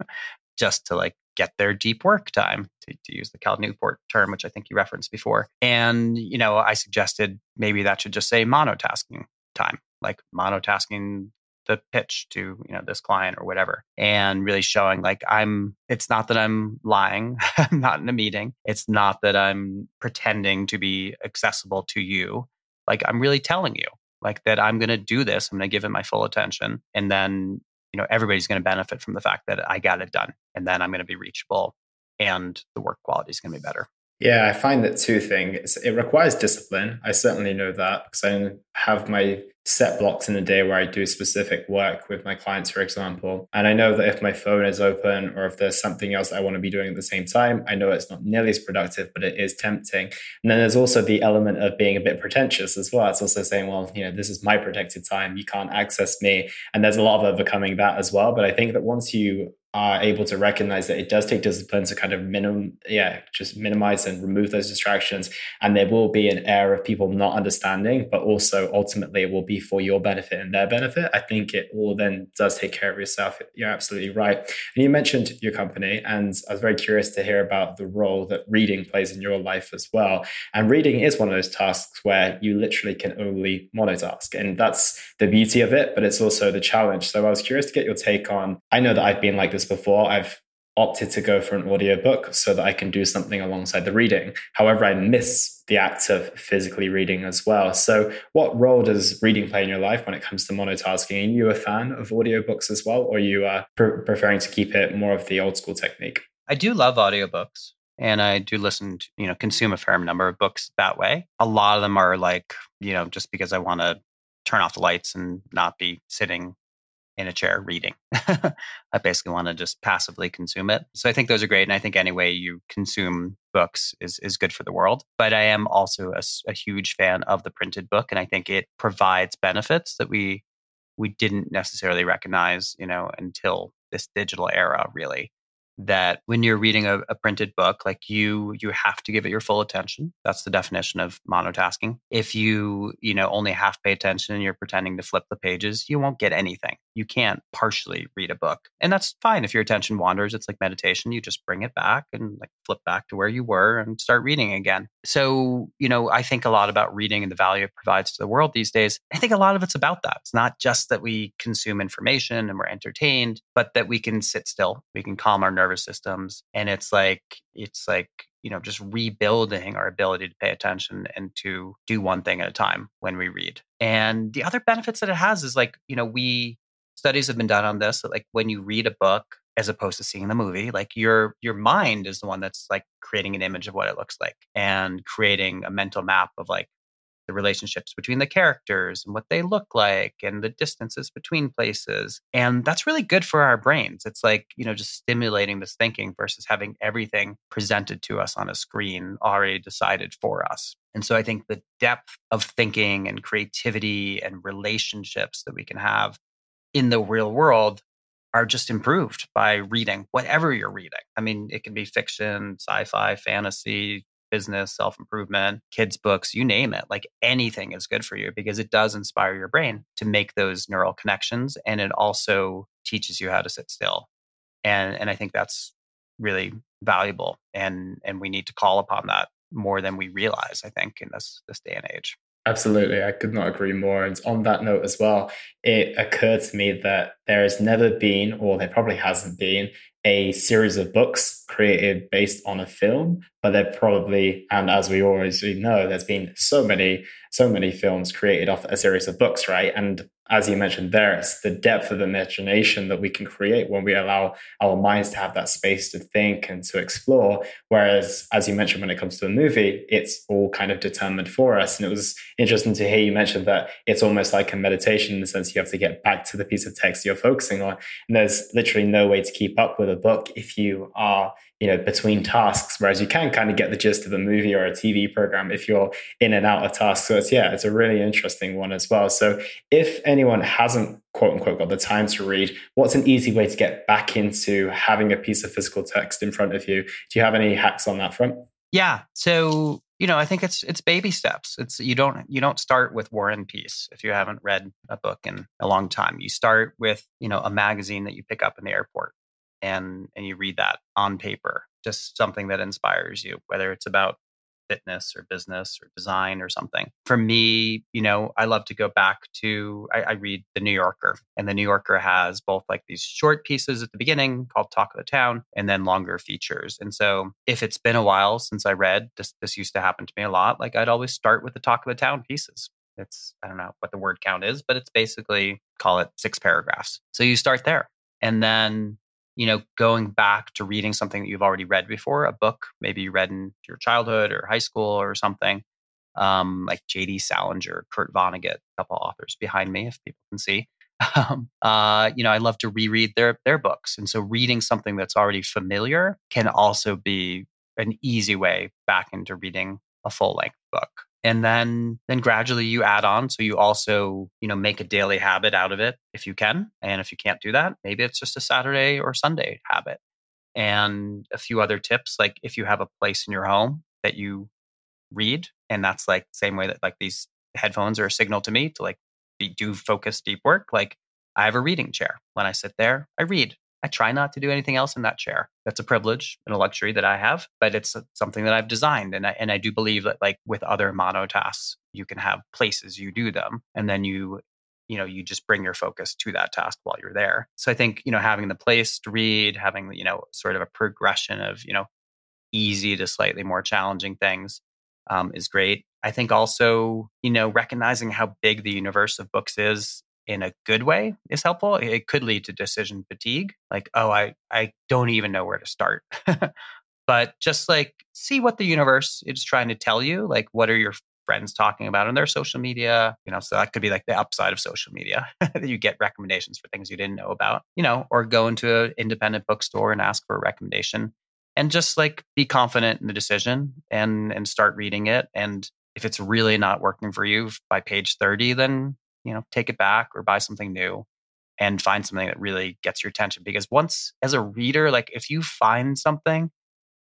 just to like get their deep work time to, to, use the Cal Newport term, which I think you referenced before. And you know, I suggested maybe that should just say monotasking time, like monotasking the pitch to you know this client or whatever and really showing like i'm it's not that i'm lying i'm not in a meeting. It's not that i'm pretending to be accessible to you. Like i'm really telling you like that i'm going to do this i'm going to give it my full attention and then you know everybody's going to benefit from the fact that i got it done and then i'm going to be reachable and the work quality is going to be better yeah, I find that two things. It requires discipline. I certainly know that because I have my set blocks in the day where I do specific work with my clients, for example. And I know that if my phone is open or if there's something else I want to be doing at the same time, I know it's not nearly as productive, but it is tempting. And then there's also the element of being a bit pretentious as well. It's also saying, well, you know, this is my protected time. You can't access me. And there's a lot of overcoming that as well. But I think that once you are able to recognize that it does take discipline to kind of minimum, yeah, just minimize and remove those distractions. And there will be an air of people not understanding, but also ultimately it will be for your benefit and their benefit. I think it all then does take care of yourself. You're absolutely right. And you mentioned your company, and I was very curious to hear about the role that reading plays in your life as well. And reading is one of those tasks where you literally can only monotask. And that's the beauty of it, but it's also the challenge. So I was curious to get your take on, I know that I've been like this before. I've opted to go for an audiobook so that I can do something alongside the reading. However, I miss the act of physically reading as well. So, what role does reading play in your life when it comes to monotasking? Are you a fan of audiobooks as well, or are you uh, pre- preferring to keep it more of the old school technique? I do love audiobooks and I do listen to, you know, consume a fair number of books that way. A lot of them are like, you know, just because I want to turn off the lights and not be sitting in a chair reading. I basically want to just passively consume it. So I think those are great. And I think any way you consume books is, is good for the world. But I am also a, a huge fan of the printed book. And I think it provides benefits that we we didn't necessarily recognize, you know, until this digital era, really that when you're reading a, a, printed book like you you have to give it your full attention. That's the definition of monotasking. If you you know only half pay attention and you're pretending to flip the pages you won't get anything. You can't partially read a book. And that's fine if your attention wanders. It's like meditation. You just bring it back and like flip back to where you were and start reading again. So you know i think a lot about reading and the value it provides to the world these days. I think a lot of it's about that. It's not just that we consume information and we're entertained but that we can sit still. We can calm our nerves nervous systems and it's like it's like you know just rebuilding our ability to pay attention and to do one thing at a time when we read. And the other benefits that it has is like you know we studies have been done on this that like when you read a book as opposed to seeing the movie like your your mind is the one that's like creating an image of what it looks like and creating a mental map of like the relationships between the characters and what they look like and the distances between places. And that's really good for our brains. It's like, you know, just stimulating this thinking versus having everything presented to us on a screen already decided for us. And so I think the depth of thinking and creativity and relationships that we can have in the real world are just improved by reading whatever you're reading. I mean, it can be fiction, sci fi, fantasy, business, self improvement, kids' books, you name it. Like anything is good for you because it does inspire your brain to make those neural connections. And it also teaches you how to sit still. And, and I think that's really valuable. And, and we need to call upon that more than we realize, I think, in this, this day and age. Absolutely. I could not agree more. And on that note as well, it occurred to me that there has never been, or there probably hasn't been, a series of books created based on a film, but there probably, and as we always know, there's been so many, so many films created off a series of books, right? And as you mentioned there, it's the depth of imagination that we can create when we allow our minds to have that space to think and to explore. Whereas, as you mentioned, when it comes to a movie, it's all kind of determined for us. And it was interesting to hear you mention that it's almost like a meditation in the sense you have to get back to the piece of text you're focusing on. And there's literally no way to keep up with a book if you are you know between tasks whereas you can kind of get the gist of a movie or a tv program if you're in and out of tasks. So it's yeah it's a really interesting one as well. So if anyone hasn't quote unquote got the time to read what's an easy way to get back into having a piece of physical text in front of you? Do you have any hacks on that front? Yeah. So you know, I think it's it's baby steps. It's you don't you don't start with War and Peace if you haven't read a book in a long time. You start with, you know, a magazine that you pick up in the airport and and you read that on paper. Just something that inspires you, whether it's about fitness or business or design or something. For me, you know, I love to go back to, I, I, read The New Yorker, and The New Yorker has both like these short pieces at the beginning called Talk of the Town and then longer features. And so if it's been a while since I read, this, this used to happen to me a lot, like I'd always start with the Talk of the Town pieces. It's, I don't know what the word count is, but it's basically call it six paragraphs. So you start there. And then you know, going back to reading something that you've already read before, a book maybe you read in your childhood or high school or something, um, like J.D. Salinger, Kurt Vonnegut, a couple authors behind me, if people can see. Um, uh, you know, I love to reread their their books, and so reading something that's already familiar can also be an easy way back into reading a full length book and then then gradually you add on so you also you know make a daily habit out of it if you can and if you can't do that maybe it's just a saturday or sunday habit. And a few other tips like if you have a place in your home that you read and that's like same way that like these headphones are a signal to me to like be, do focus deep work like i have a reading chair. When i sit there i read I try not to do anything else in that chair. That's a privilege and a luxury that I have, but it's something that I've designed. And I, and I do believe that like with other mono tasks, you can have places you do them and then you, you know, you just bring your focus to that task while you're there. So I think, you know, having the place to read, having, you know, sort of a progression of, you know, easy to slightly more challenging things um, is great. I think also, you know, recognizing how big the universe of books is in a good way is helpful. It could lead to decision fatigue, like, oh, I, I don't even know where to start. but just like see what the universe is trying to tell you. Like, what are your friends talking about on their social media? You know, so that could be like the upside of social media that you get recommendations for things you didn't know about, you know, or go into an independent bookstore and ask for a recommendation and just like be confident in the decision and and start reading it and if it's really not working for you by page 30 then you know, take it back or buy something new and find something that really gets your attention. Because once, as a reader, like if you find something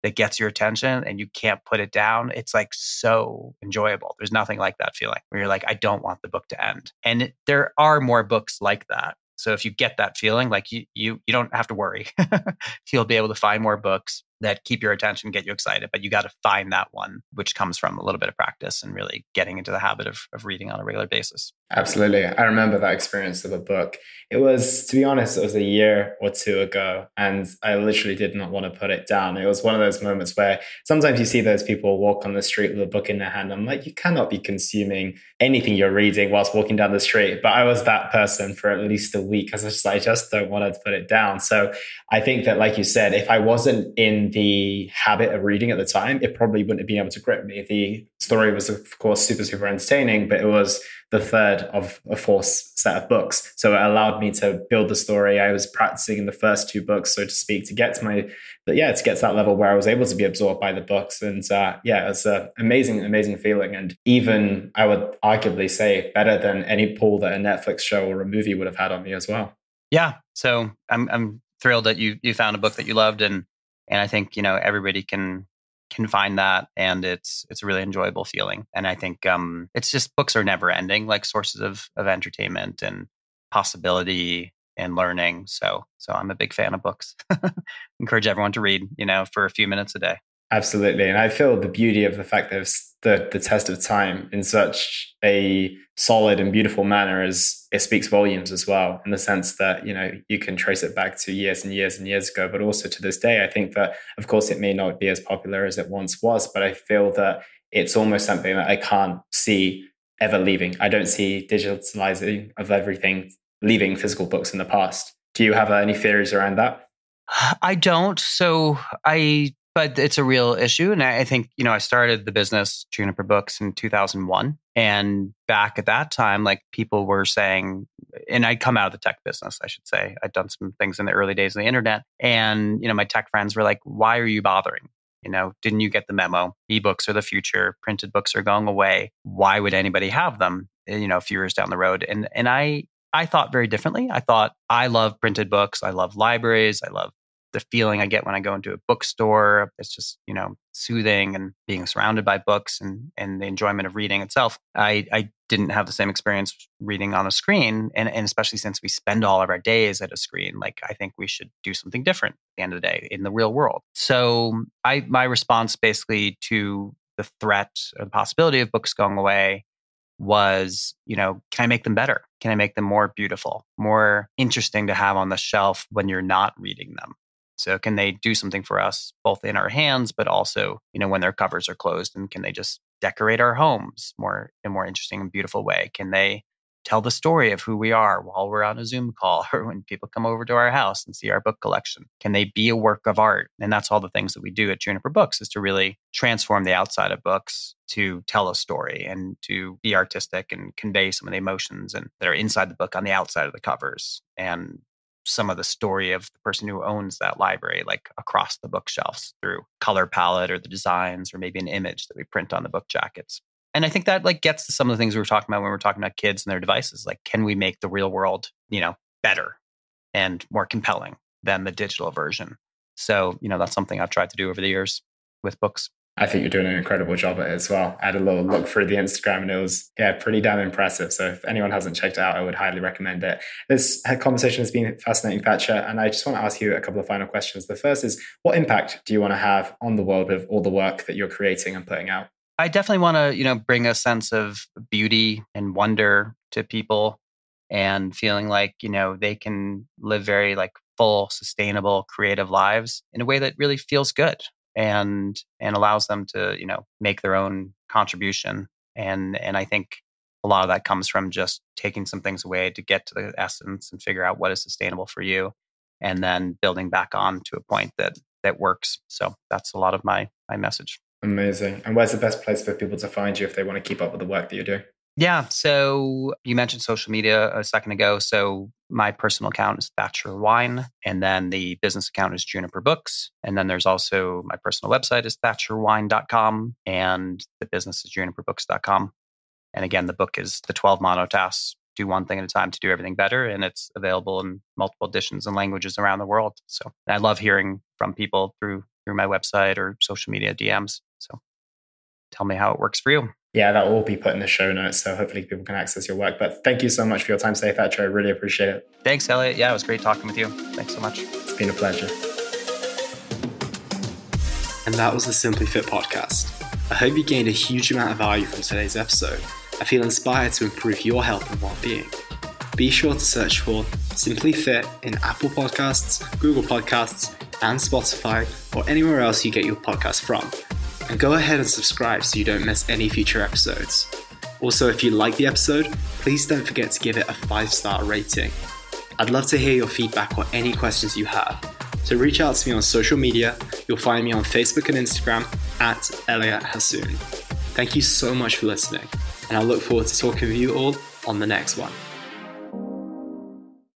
that gets your attention and you can't put it down, it's like so enjoyable. There's nothing like that feeling where you're like, I don't want the book to end. And it, there are more books like that. So if you get that feeling, like you you you don't have to worry. You'll be able to find more books that keep your attention, get you excited, but you got to find that one, which comes from a little bit of practice and really getting into the habit of, of reading on a regular basis. Absolutely. I remember that experience of a book. It was, to be honest, it was a year or two ago, and I literally did not want to put it down. It was one of those moments where sometimes you see those people walk on the street with a book in their hand. I'm like, you cannot be consuming anything you're reading whilst walking down the street. But I was that person for at least a week because I just, I just don't want to put it down. So I think that, like you said, if I wasn't in the habit of reading at the time, it probably wouldn't have been able to grip me. The story was, of course, super, super entertaining, but it was the third of a fourth set of books. So it allowed me to build the story. I was practicing in the first two books, so to speak, to get to my, but yeah, to get to that level where I was able to be absorbed by the books. And uh, yeah, it was an amazing, amazing feeling. And even I would arguably say better than any pull that a Netflix show or a movie would have had on me as well. Yeah. So I'm, I'm thrilled that you, you found a book that you loved and, and I think, you know, everybody can can find that and it's it's a really enjoyable feeling and i think um it's just books are never ending like sources of of entertainment and possibility and learning so so i'm a big fan of books. Encourage everyone to read you know for a few minutes a day Absolutely. And I feel the beauty of the fact that it's the, the test of time in such a solid and beautiful manner is it speaks volumes as well, in the sense that, you know, you can trace it back to years and years and years ago, but also to this day. I think that, of course, it may not be as popular as it once was, but I feel that it's almost something that I can't see ever leaving. I don't see digitalizing of everything leaving physical books in the past. Do you have any theories around that? I don't. So I but it's a real issue. And I think, you know, I started the business Juniper Books in 2001. And back at that time, like people were saying, and I'd come out of the tech business, I should say. I'd done some things in the early days of the internet. And, you know, my tech friends were like, why are you bothering? You know, didn't you get the memo? Ebooks are the future. Printed books are going away. Why would anybody have them? Eh, you know, a few years down the road. And and I I thought very differently. I thought I love printed books. I love libraries. I love the feeling I get when I go into a bookstore. It's just, you know, soothing and being surrounded by books and, and the enjoyment of reading itself. I, I didn't have the same experience reading on a screen. And, and especially since we spend all of our days at a screen, like I think we should do something different at the end of the day in the real world. So I, my response basically to the threat or the possibility of books going away was, you know, can I make them better? Can I make them more beautiful, more interesting to have on the shelf when you're not reading them? So can they do something for us both in our hands, but also, you know, when their covers are closed and can they just decorate our homes more in a more interesting and beautiful way? Can they tell the story of who we are while we're on a Zoom call or when people come over to our house and see our book collection? Can they be a work of art? And that's all the things that we do at Juniper Books is to really transform the outside of books to tell a story and to be artistic and convey some of the emotions and that are inside the book on the outside of the covers and some of the story of the person who owns that library, like across the bookshelves through color palette or the designs or maybe an image that we print on the book jackets and I think that like gets to some of the things we were talking about when we are talking about kids and their devices. Like, can we make the real world, you know, better and more compelling than the digital version? So, you know, that's something I've tried to do over the years with books. I think you're doing an incredible job at it as well. I had a little look through the Instagram and it was, yeah, pretty damn impressive. So if anyone hasn't checked it out, I would highly recommend it. This conversation has been fascinating, Thatcher. And I just want to ask you a couple of final questions. The first is what impact do you want to have on the world with all the work that you're creating and putting out? I definitely want to, you know, bring a sense of beauty and wonder to people and feeling like, you know, they can live very like full, sustainable, creative lives in a way that really feels good and and allows them to, you know, make their own contribution. And and I think a lot of that comes from just taking some things away to get to the essence and figure out what is sustainable for you and then building back on to a point that that works. So that's a lot of my my message. Amazing. And where's the best place for people to find you if they want to keep up with the work that you're doing? Yeah. So you mentioned social media a second ago. So my personal account is Thatcher Wine, and then the business account is Juniper Books. And then there's also my personal website is thatcherwine.com, and the business is juniperbooks.com. And again, the book is the 12 monotasks do one thing at a time to do everything better. And it's available in multiple editions and languages around the world. So I love hearing from people through through my website or social media DMs. So tell me how it works for you. Yeah, that will all be put in the show notes. So hopefully people can access your work. But thank you so much for your time today, Thatcher. I really appreciate it. Thanks, Elliot. Yeah, it was great talking with you. Thanks so much. It's been a pleasure. And that was the Simply Fit podcast. I hope you gained a huge amount of value from today's episode. I feel inspired to improve your health and well being. Be sure to search for Simply Fit in Apple Podcasts, Google Podcasts, and Spotify, or anywhere else you get your podcast from. And go ahead and subscribe so you don't miss any future episodes. Also, if you like the episode, please don't forget to give it a 5 star rating. I'd love to hear your feedback or any questions you have. So reach out to me on social media. You'll find me on Facebook and Instagram at Elliot Hasoon. Thank you so much for listening, and I look forward to talking with you all on the next one.